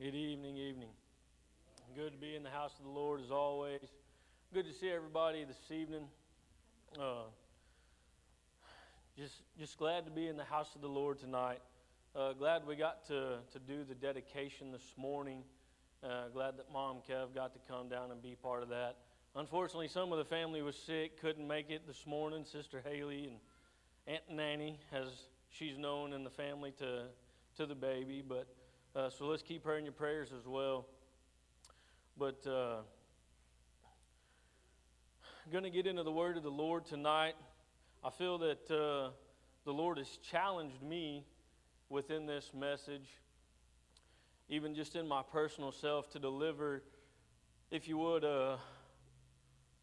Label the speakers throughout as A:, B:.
A: Good evening, evening. Good to be in the house of the Lord as always. Good to see everybody this evening. Uh, just, just glad to be in the house of the Lord tonight. Uh, glad we got to, to do the dedication this morning. Uh, glad that Mom Kev got to come down and be part of that. Unfortunately, some of the family was sick, couldn't make it this morning. Sister Haley and Aunt Nanny, as she's known in the family to, to the baby, but uh, so let's keep in your prayers as well. But uh, going to get into the word of the Lord tonight. I feel that uh, the Lord has challenged me within this message, even just in my personal self, to deliver, if you would, a,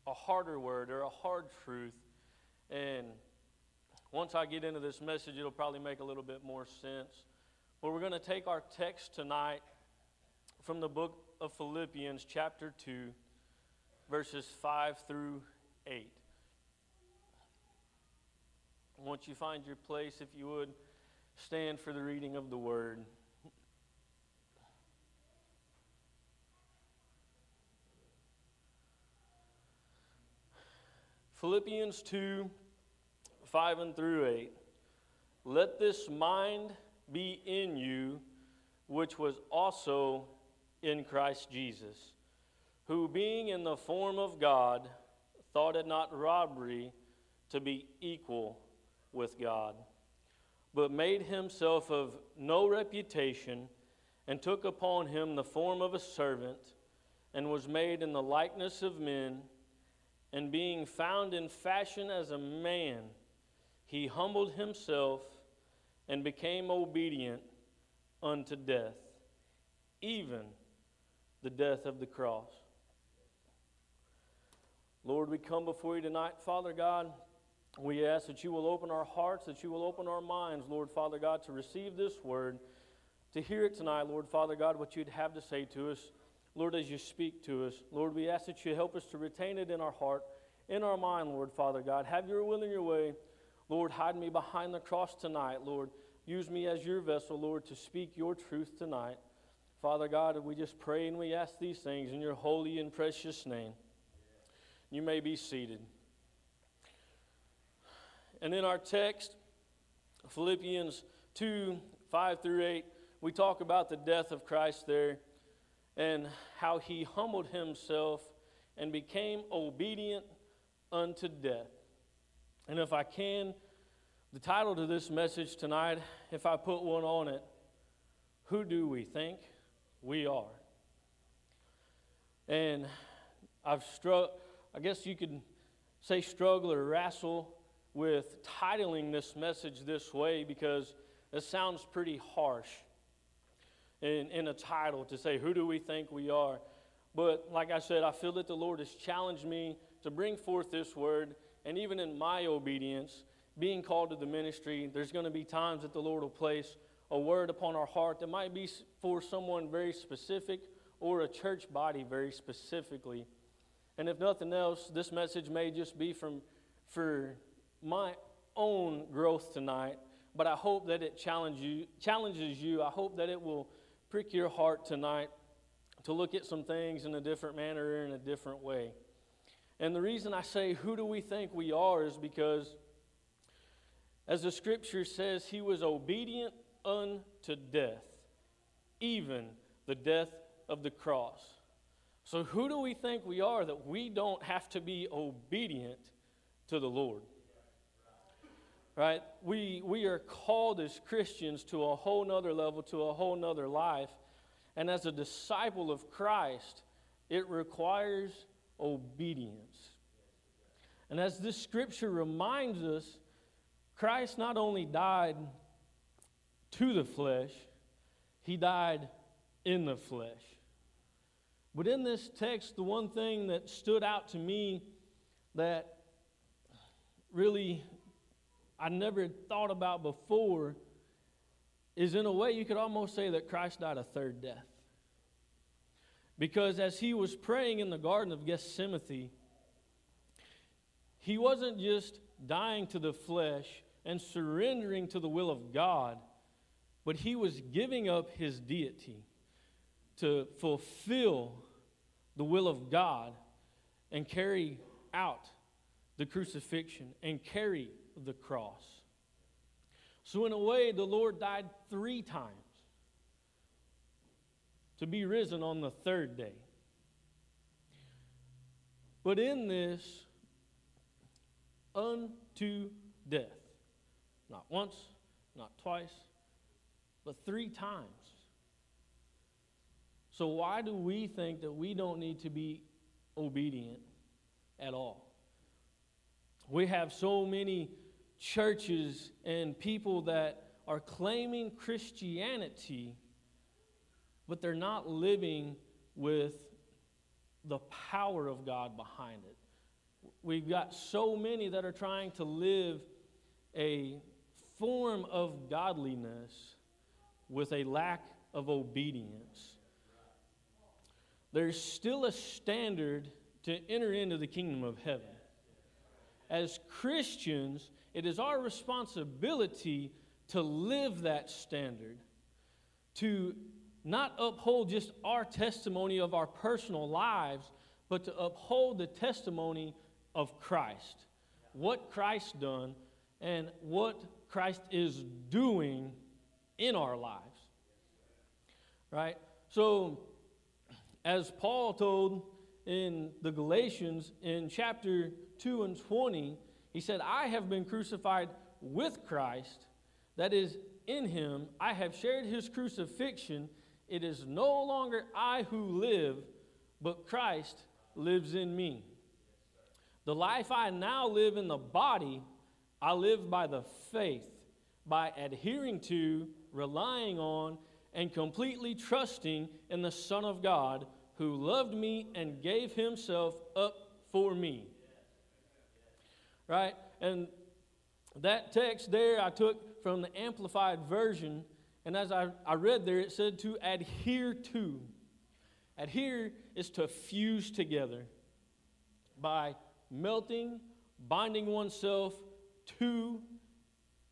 A: a harder word or a hard truth. And once I get into this message, it'll probably make a little bit more sense. But we're going to take our text tonight from the book of Philippians, chapter 2, verses 5 through 8. Once you find your place, if you would, stand for the reading of the word. Philippians 2 5 and through 8. Let this mind be in you, which was also in Christ Jesus, who being in the form of God, thought it not robbery to be equal with God, but made himself of no reputation, and took upon him the form of a servant, and was made in the likeness of men, and being found in fashion as a man, he humbled himself and became obedient unto death, even the death of the cross. Lord, we come before you tonight, Father God. We ask that you will open our hearts, that you will open our minds, Lord Father God, to receive this word, to hear it tonight, Lord Father God, what you'd have to say to us. Lord, as you speak to us, Lord, we ask that you help us to retain it in our heart, in our mind, Lord Father God. Have your will in your way. Lord, hide me behind the cross tonight, Lord. Use me as your vessel, Lord, to speak your truth tonight. Father God, we just pray and we ask these things in your holy and precious name. You may be seated. And in our text, Philippians 2 5 through 8, we talk about the death of Christ there and how he humbled himself and became obedient unto death. And if I can, the title to this message tonight, if I put one on it, Who Do We Think We Are? And I've struck, I guess you could say struggle or wrestle with titling this message this way because it sounds pretty harsh in, in a title to say, Who do we think we are? But like I said, I feel that the Lord has challenged me to bring forth this word and even in my obedience, being called to the ministry, there's going to be times that the Lord will place a word upon our heart that might be for someone very specific or a church body very specifically. And if nothing else, this message may just be from for my own growth tonight, but I hope that it challenge you, challenges you. I hope that it will prick your heart tonight to look at some things in a different manner or in a different way. And the reason I say, who do we think we are, is because, as the scripture says, he was obedient unto death, even the death of the cross. So, who do we think we are that we don't have to be obedient to the Lord? Right? We, we are called as Christians to a whole nother level, to a whole nother life. And as a disciple of Christ, it requires obedience. And as this scripture reminds us, Christ not only died to the flesh, he died in the flesh. But in this text, the one thing that stood out to me that really I never thought about before is in a way you could almost say that Christ died a third death. Because as he was praying in the Garden of Gethsemane, he wasn't just dying to the flesh and surrendering to the will of God, but he was giving up his deity. to fulfill the will of God and carry out the crucifixion and carry the cross. So, in a way, the Lord died three times to be risen on the third day. But in this, unto death. Not once, not twice, but three times. So, why do we think that we don't need to be obedient at all? We have so many churches and people that are claiming Christianity, but they're not living with the power of God behind it. We've got so many that are trying to live a form of godliness with a lack of obedience. There's still a standard to enter into the kingdom of heaven. As Christians, it is our responsibility to live that standard, to not uphold just our testimony of our personal lives, but to uphold the testimony of Christ. What Christ done and what Christ is doing in our lives. Right? So, as Paul told in the Galatians in chapter 2 and 20, he said, I have been crucified with Christ. That is, in him, I have shared his crucifixion. It is no longer I who live, but Christ lives in me. The life I now live in the body, I live by the faith, by adhering to, relying on, and completely trusting in the Son of God who loved me and gave himself up for me. Right? And that text there I took from the Amplified Version, and as I, I read there, it said to adhere to. Adhere is to fuse together by melting, binding oneself to,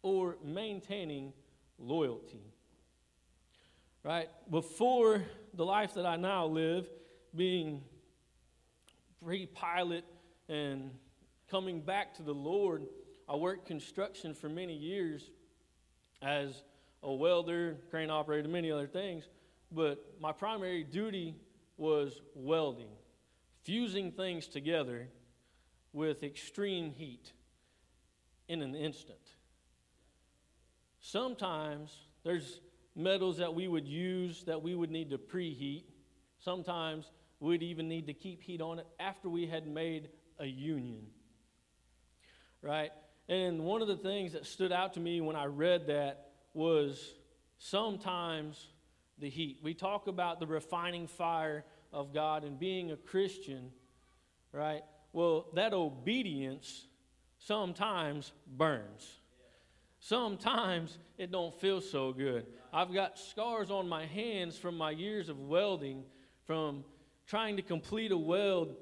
A: or maintaining loyalty. Right? Before the life that I now live, being pre pilot and coming back to the Lord, I worked construction for many years as a welder, crane operator, many other things. But my primary duty was welding, fusing things together with extreme heat in an instant. Sometimes there's metals that we would use that we would need to preheat. Sometimes we'd even need to keep heat on it after we had made a union. Right? And one of the things that stood out to me when I read that was sometimes the heat. We talk about the refining fire of God and being a Christian, right? Well, that obedience sometimes burns. Sometimes it don't feel so good. I've got scars on my hands from my years of welding, from trying to complete a weld.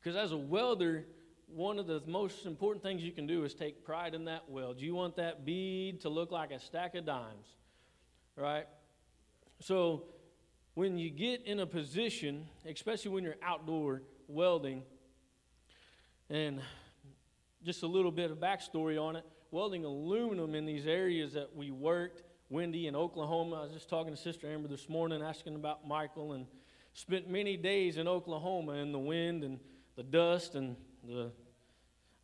A: Because as a welder, one of the most important things you can do is take pride in that weld. You want that bead to look like a stack of dimes, right? So when you get in a position, especially when you're outdoor welding, and just a little bit of backstory on it welding aluminum in these areas that we worked, Windy in Oklahoma. I was just talking to Sister Amber this morning, asking about Michael, and spent many days in Oklahoma in the wind and the dust, and the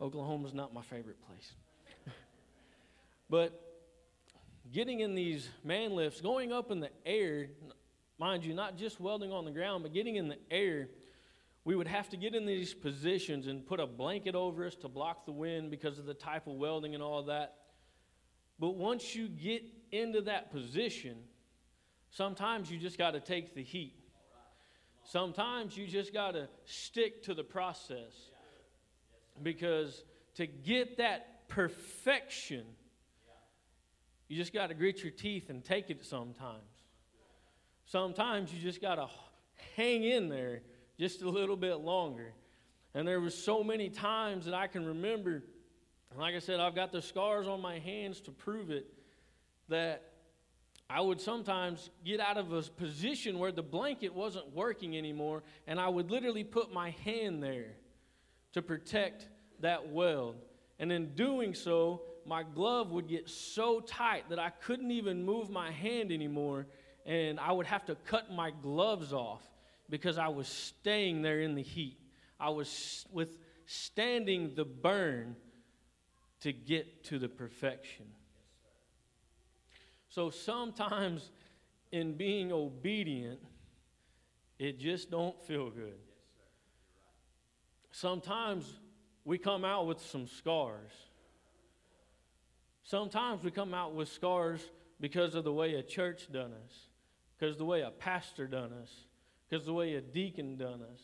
A: Oklahoma's not my favorite place. but getting in these man lifts, going up in the air, mind you, not just welding on the ground, but getting in the air we would have to get in these positions and put a blanket over us to block the wind because of the type of welding and all that. But once you get into that position, sometimes you just got to take the heat. Sometimes you just got to stick to the process. Because to get that perfection, you just got to grit your teeth and take it sometimes. Sometimes you just got to hang in there just a little bit longer. And there was so many times that I can remember, like I said, I've got the scars on my hands to prove it, that I would sometimes get out of a position where the blanket wasn't working anymore, and I would literally put my hand there to protect that weld. And in doing so, my glove would get so tight that I couldn't even move my hand anymore, and I would have to cut my gloves off because I was staying there in the heat. I was withstanding the burn to get to the perfection. So sometimes in being obedient, it just don't feel good. Sometimes we come out with some scars. Sometimes we come out with scars because of the way a church done us, because the way a pastor done us, because the way a deacon done us.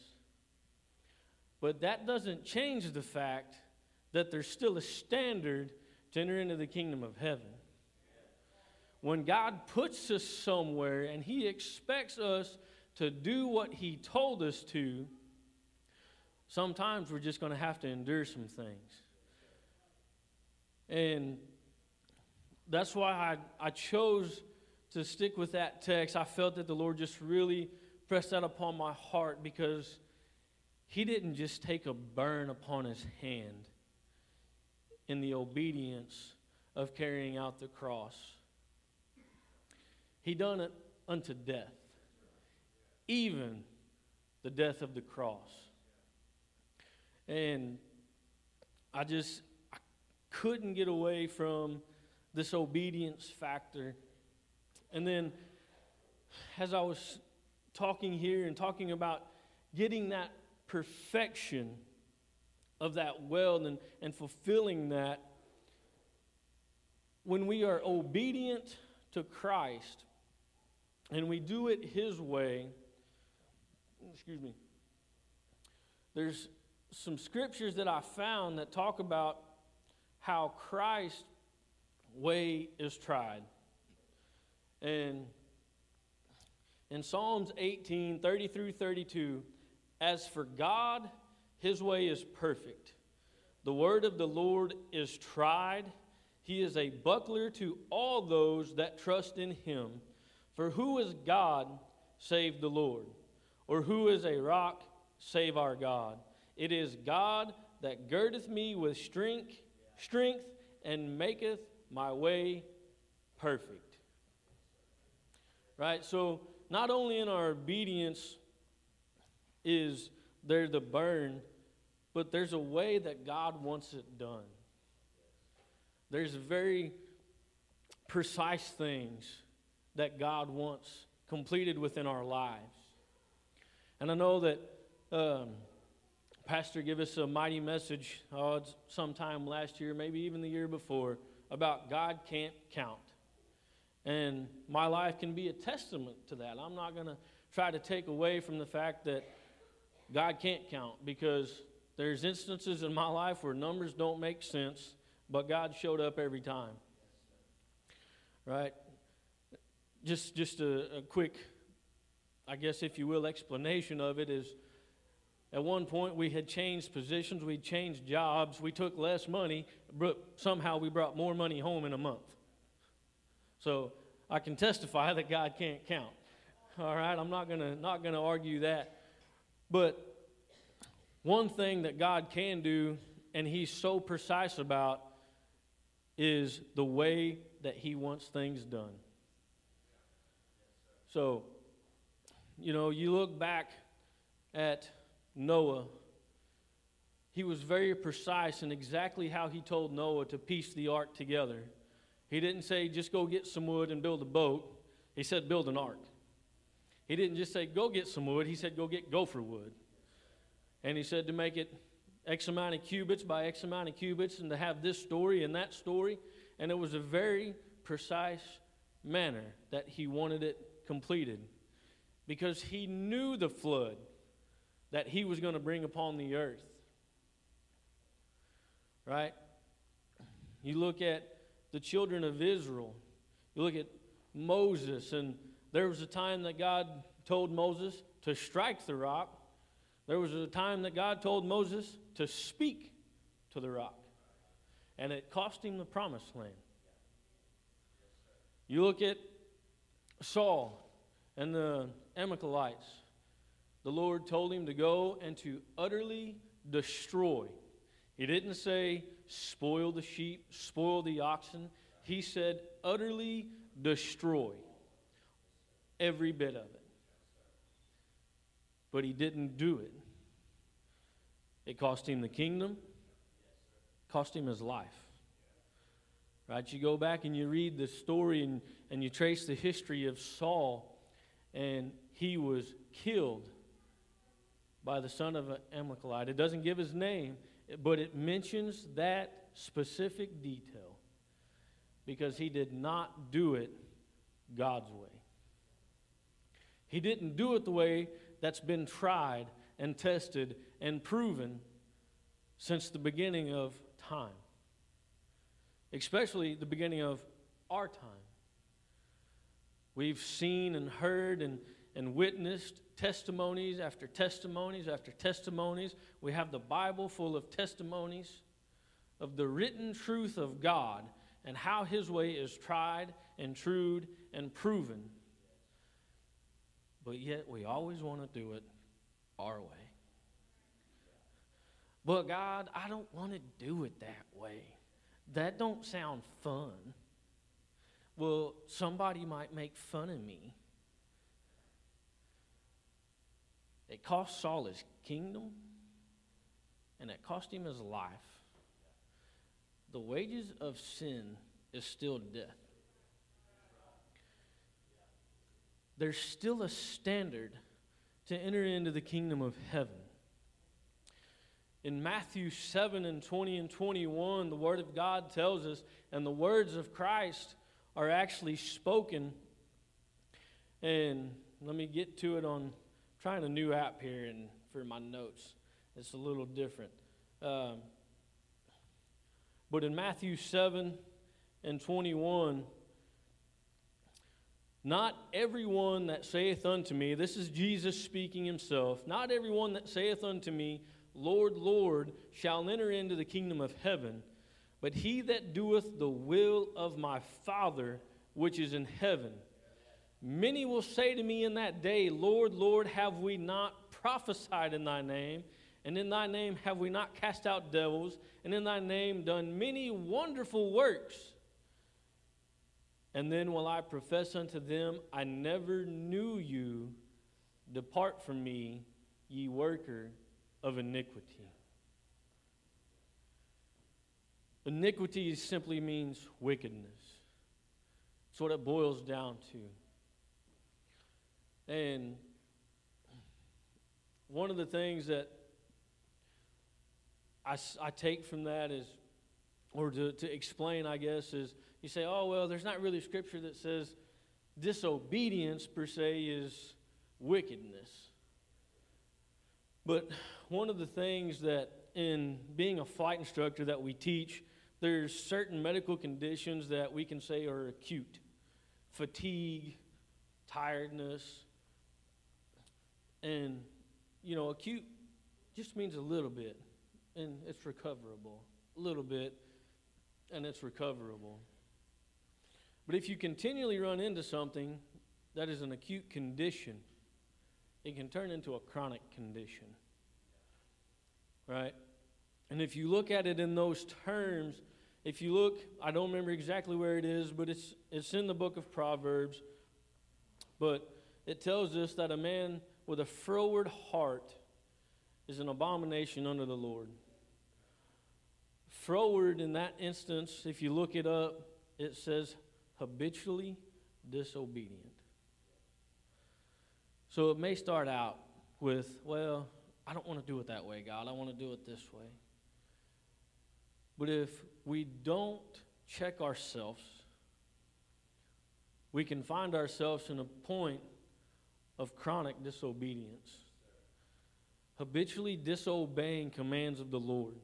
A: But that doesn't change the fact that there's still a standard to enter into the kingdom of heaven. When God puts us somewhere and He expects us to do what He told us to, sometimes we're just going to have to endure some things. And that's why I, I chose to stick with that text. I felt that the Lord just really pressed that upon my heart because He didn't just take a burn upon His hand in the obedience of carrying out the cross. He done it unto death, even the death of the cross. And I just I couldn't get away from this obedience factor. And then as I was talking here and talking about getting that perfection, of that well and, and fulfilling that, when we are obedient to Christ and we do it His way, excuse me, there's some scriptures that I found that talk about how Christ's way is tried. And in Psalms 18 30 through 32, as for God, his way is perfect. The word of the Lord is tried. He is a buckler to all those that trust in him. For who is God save the Lord? Or who is a rock save our God? It is God that girdeth me with strength, strength and maketh my way perfect. Right? So not only in our obedience is there the burn, but there's a way that God wants it done. There's very precise things that God wants completed within our lives. And I know that um, Pastor gave us a mighty message oh, sometime last year, maybe even the year before, about God can't count. And my life can be a testament to that. I'm not going to try to take away from the fact that God can't count because there's instances in my life where numbers don't make sense, but God showed up every time. Right? Just, just a, a quick, I guess, if you will, explanation of it is at one point we had changed positions, we changed jobs, we took less money, but somehow we brought more money home in a month. So I can testify that God can't count. All right, I'm not gonna not gonna argue that, but one thing that God can do, and He's so precise about, is the way that He wants things done. So, you know, you look back at Noah, he was very precise in exactly how he told Noah to piece the ark together. He didn't say, just go get some wood and build a boat. He said, build an ark. He didn't just say, go get some wood. He said, go get gopher wood. And he said to make it X amount of cubits by X amount of cubits and to have this story and that story. And it was a very precise manner that he wanted it completed because he knew the flood that he was going to bring upon the earth. Right? You look at the children of Israel, you look at Moses, and there was a time that God told Moses to strike the rock, there was a time that God told Moses to speak to the rock, and it cost him the promised land. You look at Saul and the Amalekites, the Lord told him to go and to utterly destroy. He didn't say spoil the sheep, spoil the oxen. He said utterly destroy every bit of it. But he didn't do it. It cost him the kingdom, cost him his life. Right? You go back and you read the story and, and you trace the history of Saul, and he was killed by the son of an Amalekite. It doesn't give his name, but it mentions that specific detail because he did not do it God's way. He didn't do it the way that's been tried and tested and proven since the beginning of time, especially the beginning of our time. We've seen and heard and, and witnessed testimonies after testimonies after testimonies. We have the Bible full of testimonies of the written truth of God and how His way is tried and true and proven. But yet we always want to do it our way. But God, I don't want to do it that way. That don't sound fun. Well, somebody might make fun of me. It cost Saul his kingdom, and it cost him his life. The wages of sin is still death. There's still a standard to enter into the kingdom of heaven. In Matthew 7 and 20 and 21, the Word of God tells us, and the words of Christ are actually spoken. And let me get to it on trying a new app here and for my notes. It's a little different. Um, but in Matthew 7 and 21, not everyone that saith unto me, this is Jesus speaking himself, not everyone that saith unto me, Lord, Lord, shall enter into the kingdom of heaven, but he that doeth the will of my Father which is in heaven. Many will say to me in that day, Lord, Lord, have we not prophesied in thy name? And in thy name have we not cast out devils? And in thy name done many wonderful works? And then will I profess unto them, I never knew you. Depart from me, ye worker of iniquity. Iniquity simply means wickedness. That's what it boils down to. And one of the things that I, I take from that is, or to, to explain, I guess, is you say, oh, well, there's not really scripture that says disobedience per se is wickedness. But one of the things that in being a flight instructor that we teach, there's certain medical conditions that we can say are acute fatigue, tiredness. And, you know, acute just means a little bit, and it's recoverable. A little bit, and it's recoverable. But if you continually run into something that is an acute condition, it can turn into a chronic condition. Right? And if you look at it in those terms, if you look, I don't remember exactly where it is, but it's, it's in the book of Proverbs. But it tells us that a man with a froward heart is an abomination unto the Lord. Froward, in that instance, if you look it up, it says habitually disobedient. So it may start out with, well, I don't want to do it that way, God. I want to do it this way. But if we don't check ourselves, we can find ourselves in a point of chronic disobedience, habitually disobeying commands of the Lord.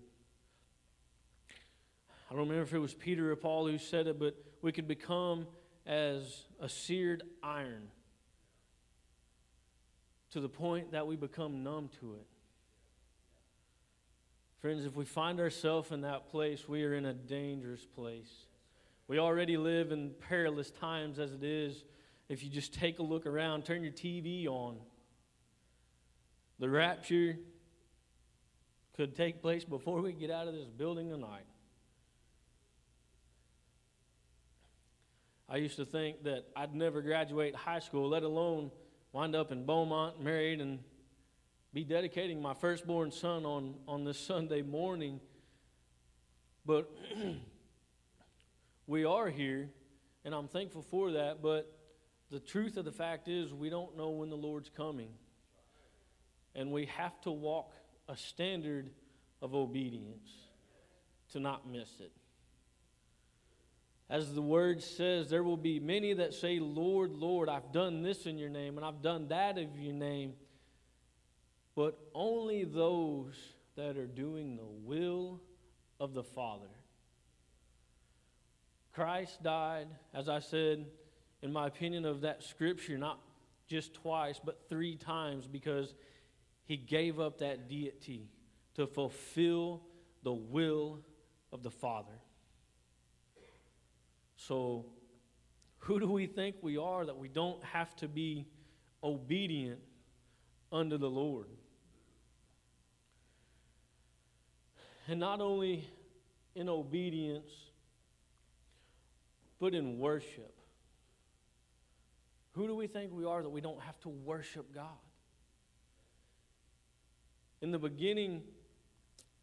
A: I don't remember if it was Peter or Paul who said it, but we could become as a seared iron to the point that we become numb to it. Friends, if we find ourselves in that place, we are in a dangerous place. We already live in perilous times as it is, if you just take a look around, turn your TV on, the rapture could take place before we get out of this building tonight. I used to think that I'd never graduate high school, let alone wind up in Beaumont, married, and be dedicating my firstborn son on, on this Sunday morning. But we are here, and I'm thankful for that. But the truth of the fact is, we don't know when the Lord's coming. And we have to walk a standard of obedience to not miss it. As the word says, there will be many that say, Lord, Lord, I've done this in your name and I've done that in your name. But only those that are doing the will of the Father. Christ died, as I said, in my opinion, of that scripture, not just twice, but three times because he gave up that deity to fulfill the will of the Father. So, who do we think we are that we don't have to be obedient unto the Lord? And not only in obedience, but in worship. Who do we think we are that we don't have to worship God? In the beginning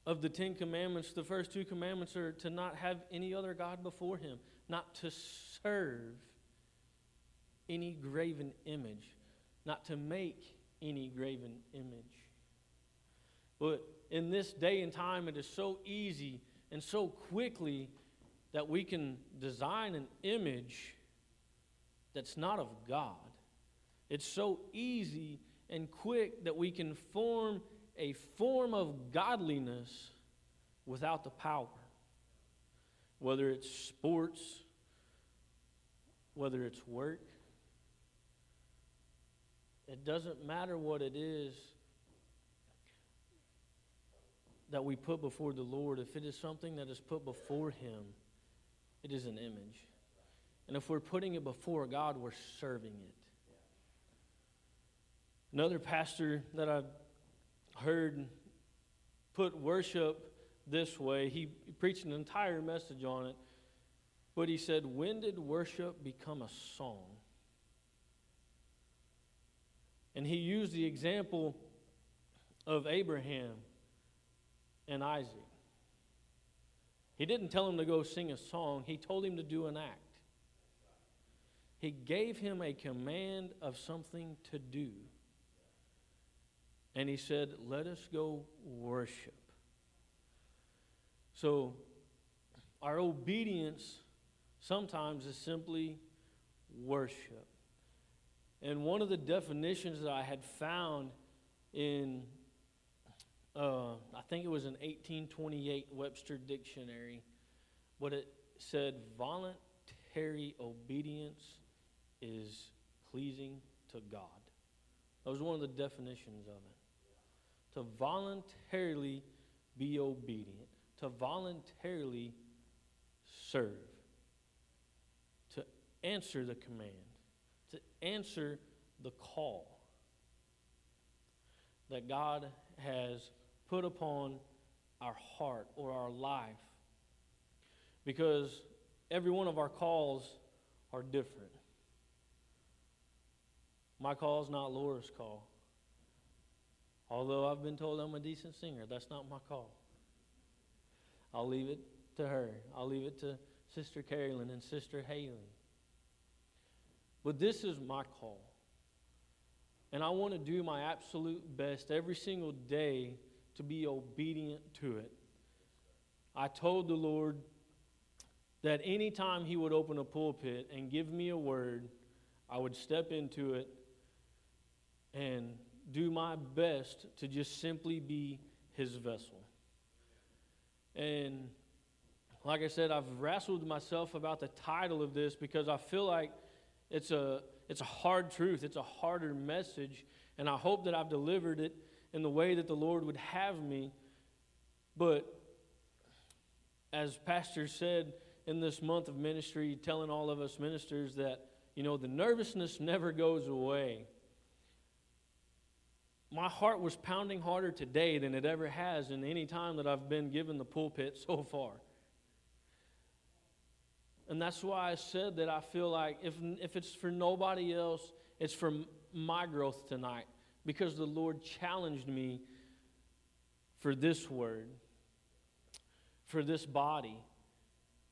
A: of the Ten Commandments, the first two commandments are to not have any other God before Him, not to serve any graven image, not to make any graven image. But in this day and time, it is so easy and so quickly that we can design an image that's not of God. It's so easy and quick that we can form a form of godliness without the power. Whether it's sports, whether it's work, it doesn't matter what it is that we put before the Lord. If it is something that is put before Him, it is an image. And if we're putting it before God, we're serving it. Another pastor that I heard put worship this way. He preached an entire message on it, but he said, When did worship become a song? And he used the example of Abraham and Isaac. He didn't tell him to go sing a song, he told him to do an act. He gave him a command of something to do. And he said, Let us go worship. So, our obedience sometimes is simply worship. And one of the definitions that I had found in, uh, I think it was an 1828 Webster Dictionary, but it said voluntary obedience is pleasing to God. That was one of the definitions of it to voluntarily be obedient, to voluntarily serve, to answer the command, to answer the call that God has put upon our heart or our life. Because every one of our calls are different. My call is not Laura's call. Although I've been told I'm a decent singer, that's not my call. I'll leave it to her. I'll leave it to Sister Carolyn and Sister Haley. But this is my call. And I want to do my absolute best every single day to be obedient to it. I told the Lord that anytime He would open a pulpit and give me a word, I would step into it and do my best to just simply be his vessel. And like I said, I've wrestled myself about the title of this because I feel like it's a, it's a hard truth, it's a harder message, and I hope that I've delivered it in the way that the Lord would have me. But as Pastor said in this month of ministry, telling all of us ministers that you know, the nervousness never goes away. My heart was pounding harder today than it ever has in any time that I've been given the pulpit so far. And that's why I said that I feel like if, if it's for nobody else, it's for my growth tonight because the Lord challenged me for this word, for this body,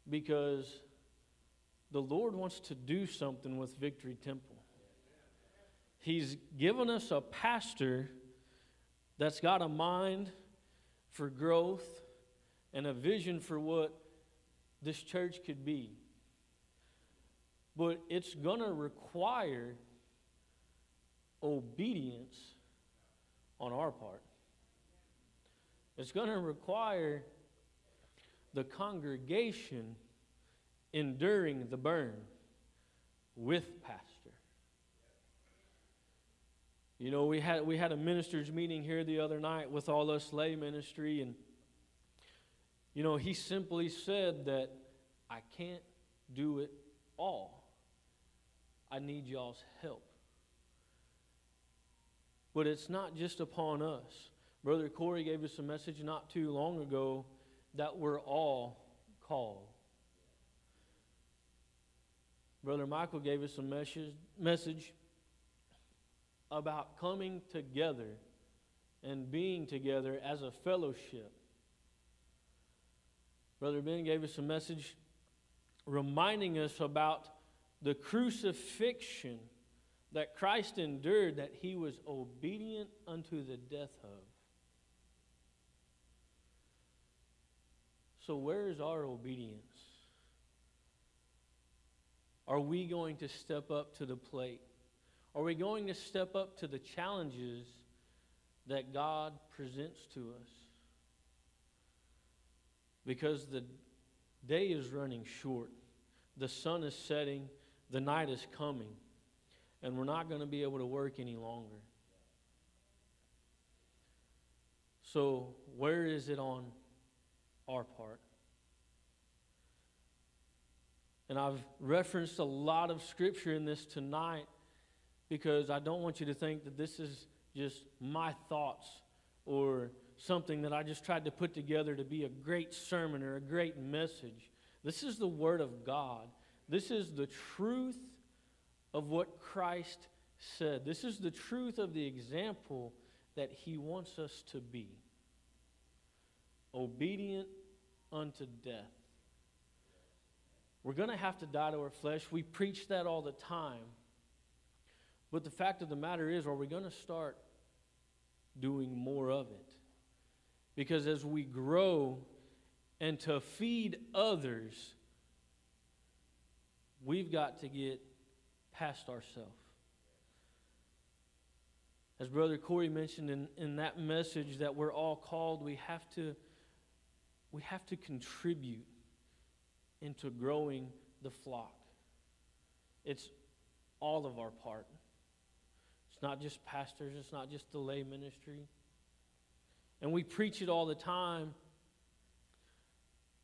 A: because the Lord wants to do something with Victory Temple. He's given us a pastor that's got a mind for growth and a vision for what this church could be. But it's going to require obedience on our part. It's going to require the congregation enduring the burn with pastor. You know, we had we had a ministers meeting here the other night with all us lay ministry and you know, he simply said that I can't do it all. I need y'all's help. But it's not just upon us. Brother Corey gave us a message not too long ago that we're all called. Brother Michael gave us a message, message about coming together and being together as a fellowship. Brother Ben gave us a message reminding us about the crucifixion that Christ endured that he was obedient unto the death of. So, where is our obedience? Are we going to step up to the plate? Are we going to step up to the challenges that God presents to us? Because the day is running short, the sun is setting, the night is coming and we're not going to be able to work any longer. So, where is it on our part? And I've referenced a lot of scripture in this tonight because I don't want you to think that this is just my thoughts or something that I just tried to put together to be a great sermon or a great message. This is the Word of God. This is the truth of what Christ said. This is the truth of the example that he wants us to be obedient unto death. We're going to have to die to our flesh. We preach that all the time. But the fact of the matter is, are we going to start doing more of it? Because as we grow and to feed others, we've got to get past ourselves. As Brother Corey mentioned in, in that message that we're all called, we have to we have to contribute into growing the flock. It's all of our part. Not just pastors, it's not just the lay ministry. And we preach it all the time,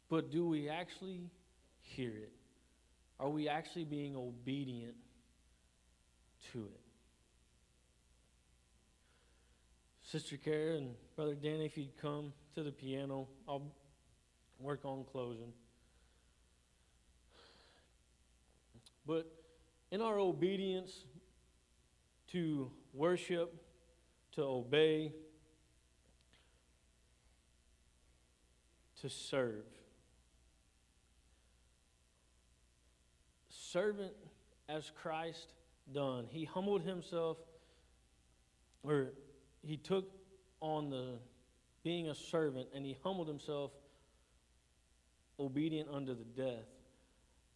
A: but do we actually hear it? Are we actually being obedient to it. Sister Kara and Brother Danny, if you'd come to the piano, I'll work on closing. But in our obedience to worship, to obey, to serve, servant as Christ done. He humbled himself, or he took on the being a servant, and he humbled himself, obedient unto the death.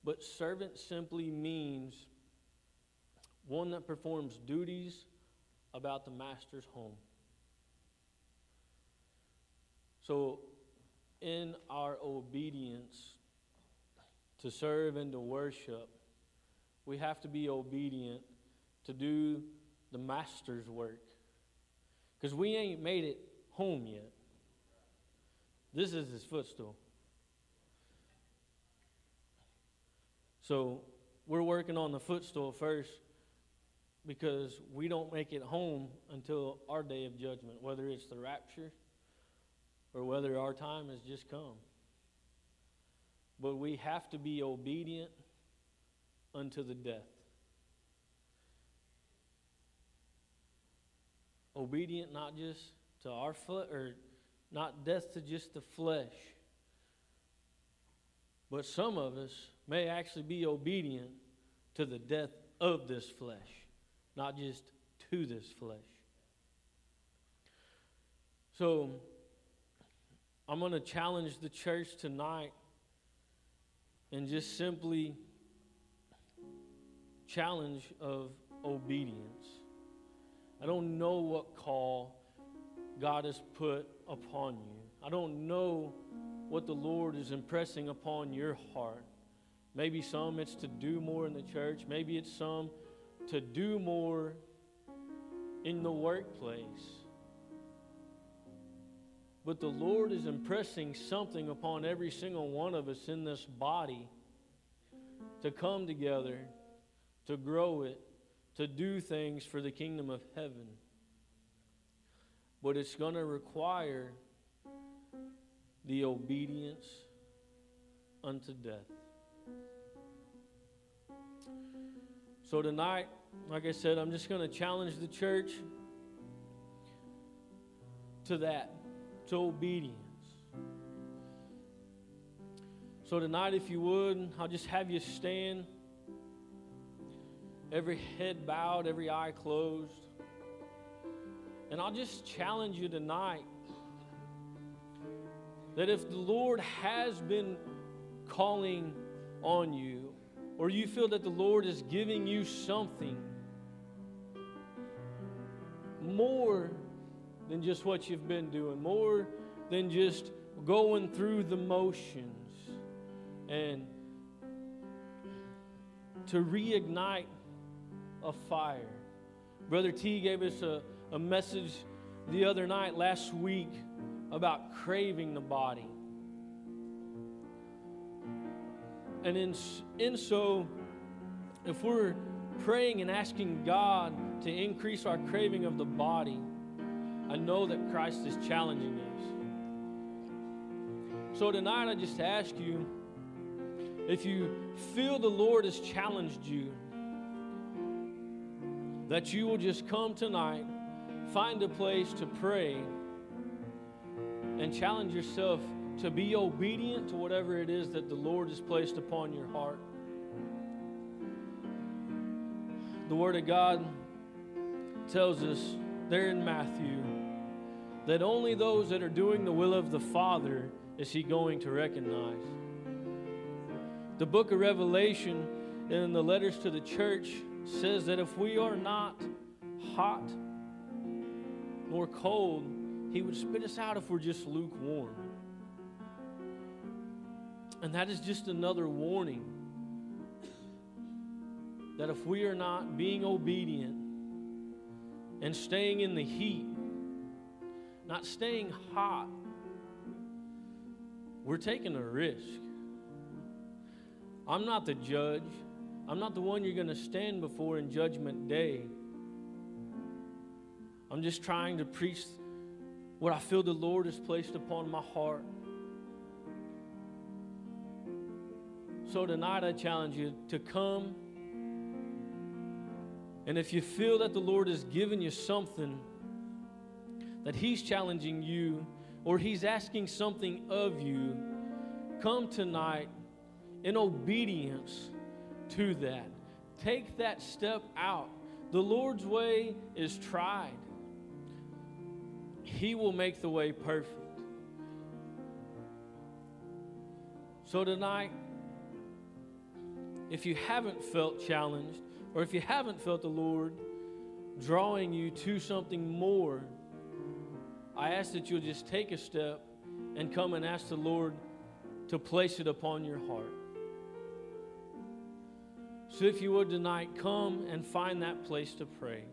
A: But servant simply means one that performs duties about the master's home. So, in our obedience to serve and to worship, we have to be obedient to do the master's work. Because we ain't made it home yet. This is his footstool. So we're working on the footstool first because we don't make it home until our day of judgment, whether it's the rapture or whether our time has just come. But we have to be obedient unto the death. Obedient not just to our flesh, or not death to just the flesh, but some of us may actually be obedient to the death of this flesh, not just to this flesh. So, I'm going to challenge the church tonight and just simply challenge of obedience. I don't know what call God has put upon you. I don't know what the Lord is impressing upon your heart. Maybe some it's to do more in the church, maybe it's some to do more in the workplace. But the Lord is impressing something upon every single one of us in this body to come together, to grow it, to do things for the kingdom of heaven. But it's going to require the obedience unto death. So tonight, like I said, I'm just going to challenge the church to that, to obedience. So tonight, if you would, I'll just have you stand, every head bowed, every eye closed. And I'll just challenge you tonight that if the Lord has been calling on you, or you feel that the Lord is giving you something more than just what you've been doing, more than just going through the motions, and to reignite a fire. Brother T gave us a, a message the other night, last week about craving the body. And in, in so, if we're praying and asking God to increase our craving of the body, I know that Christ is challenging us. So tonight, I just ask you if you feel the Lord has challenged you, that you will just come tonight, find a place to pray and challenge yourself to be obedient to whatever it is that the Lord has placed upon your heart. The Word of God tells us there in Matthew that only those that are doing the will of the Father is He going to recognize. The book of Revelation in the letters to the church says that if we are not hot nor cold, he would spit us out if we're just lukewarm. And that is just another warning that if we are not being obedient and staying in the heat, not staying hot, we're taking a risk. I'm not the judge. I'm not the one you're going to stand before in Judgment Day. I'm just trying to preach what I feel the Lord has placed upon my heart. So tonight I challenge you to come. And if you feel that the Lord has given you something, that He's challenging you, or He's asking something of you, come tonight in obedience to that. Take that step out. The Lord's way is tried. He will make the way perfect. So tonight, if you haven't felt challenged, or if you haven't felt the Lord drawing you to something more, I ask that you'll just take a step and come and ask the Lord to place it upon your heart. So if you would tonight, come and find that place to pray.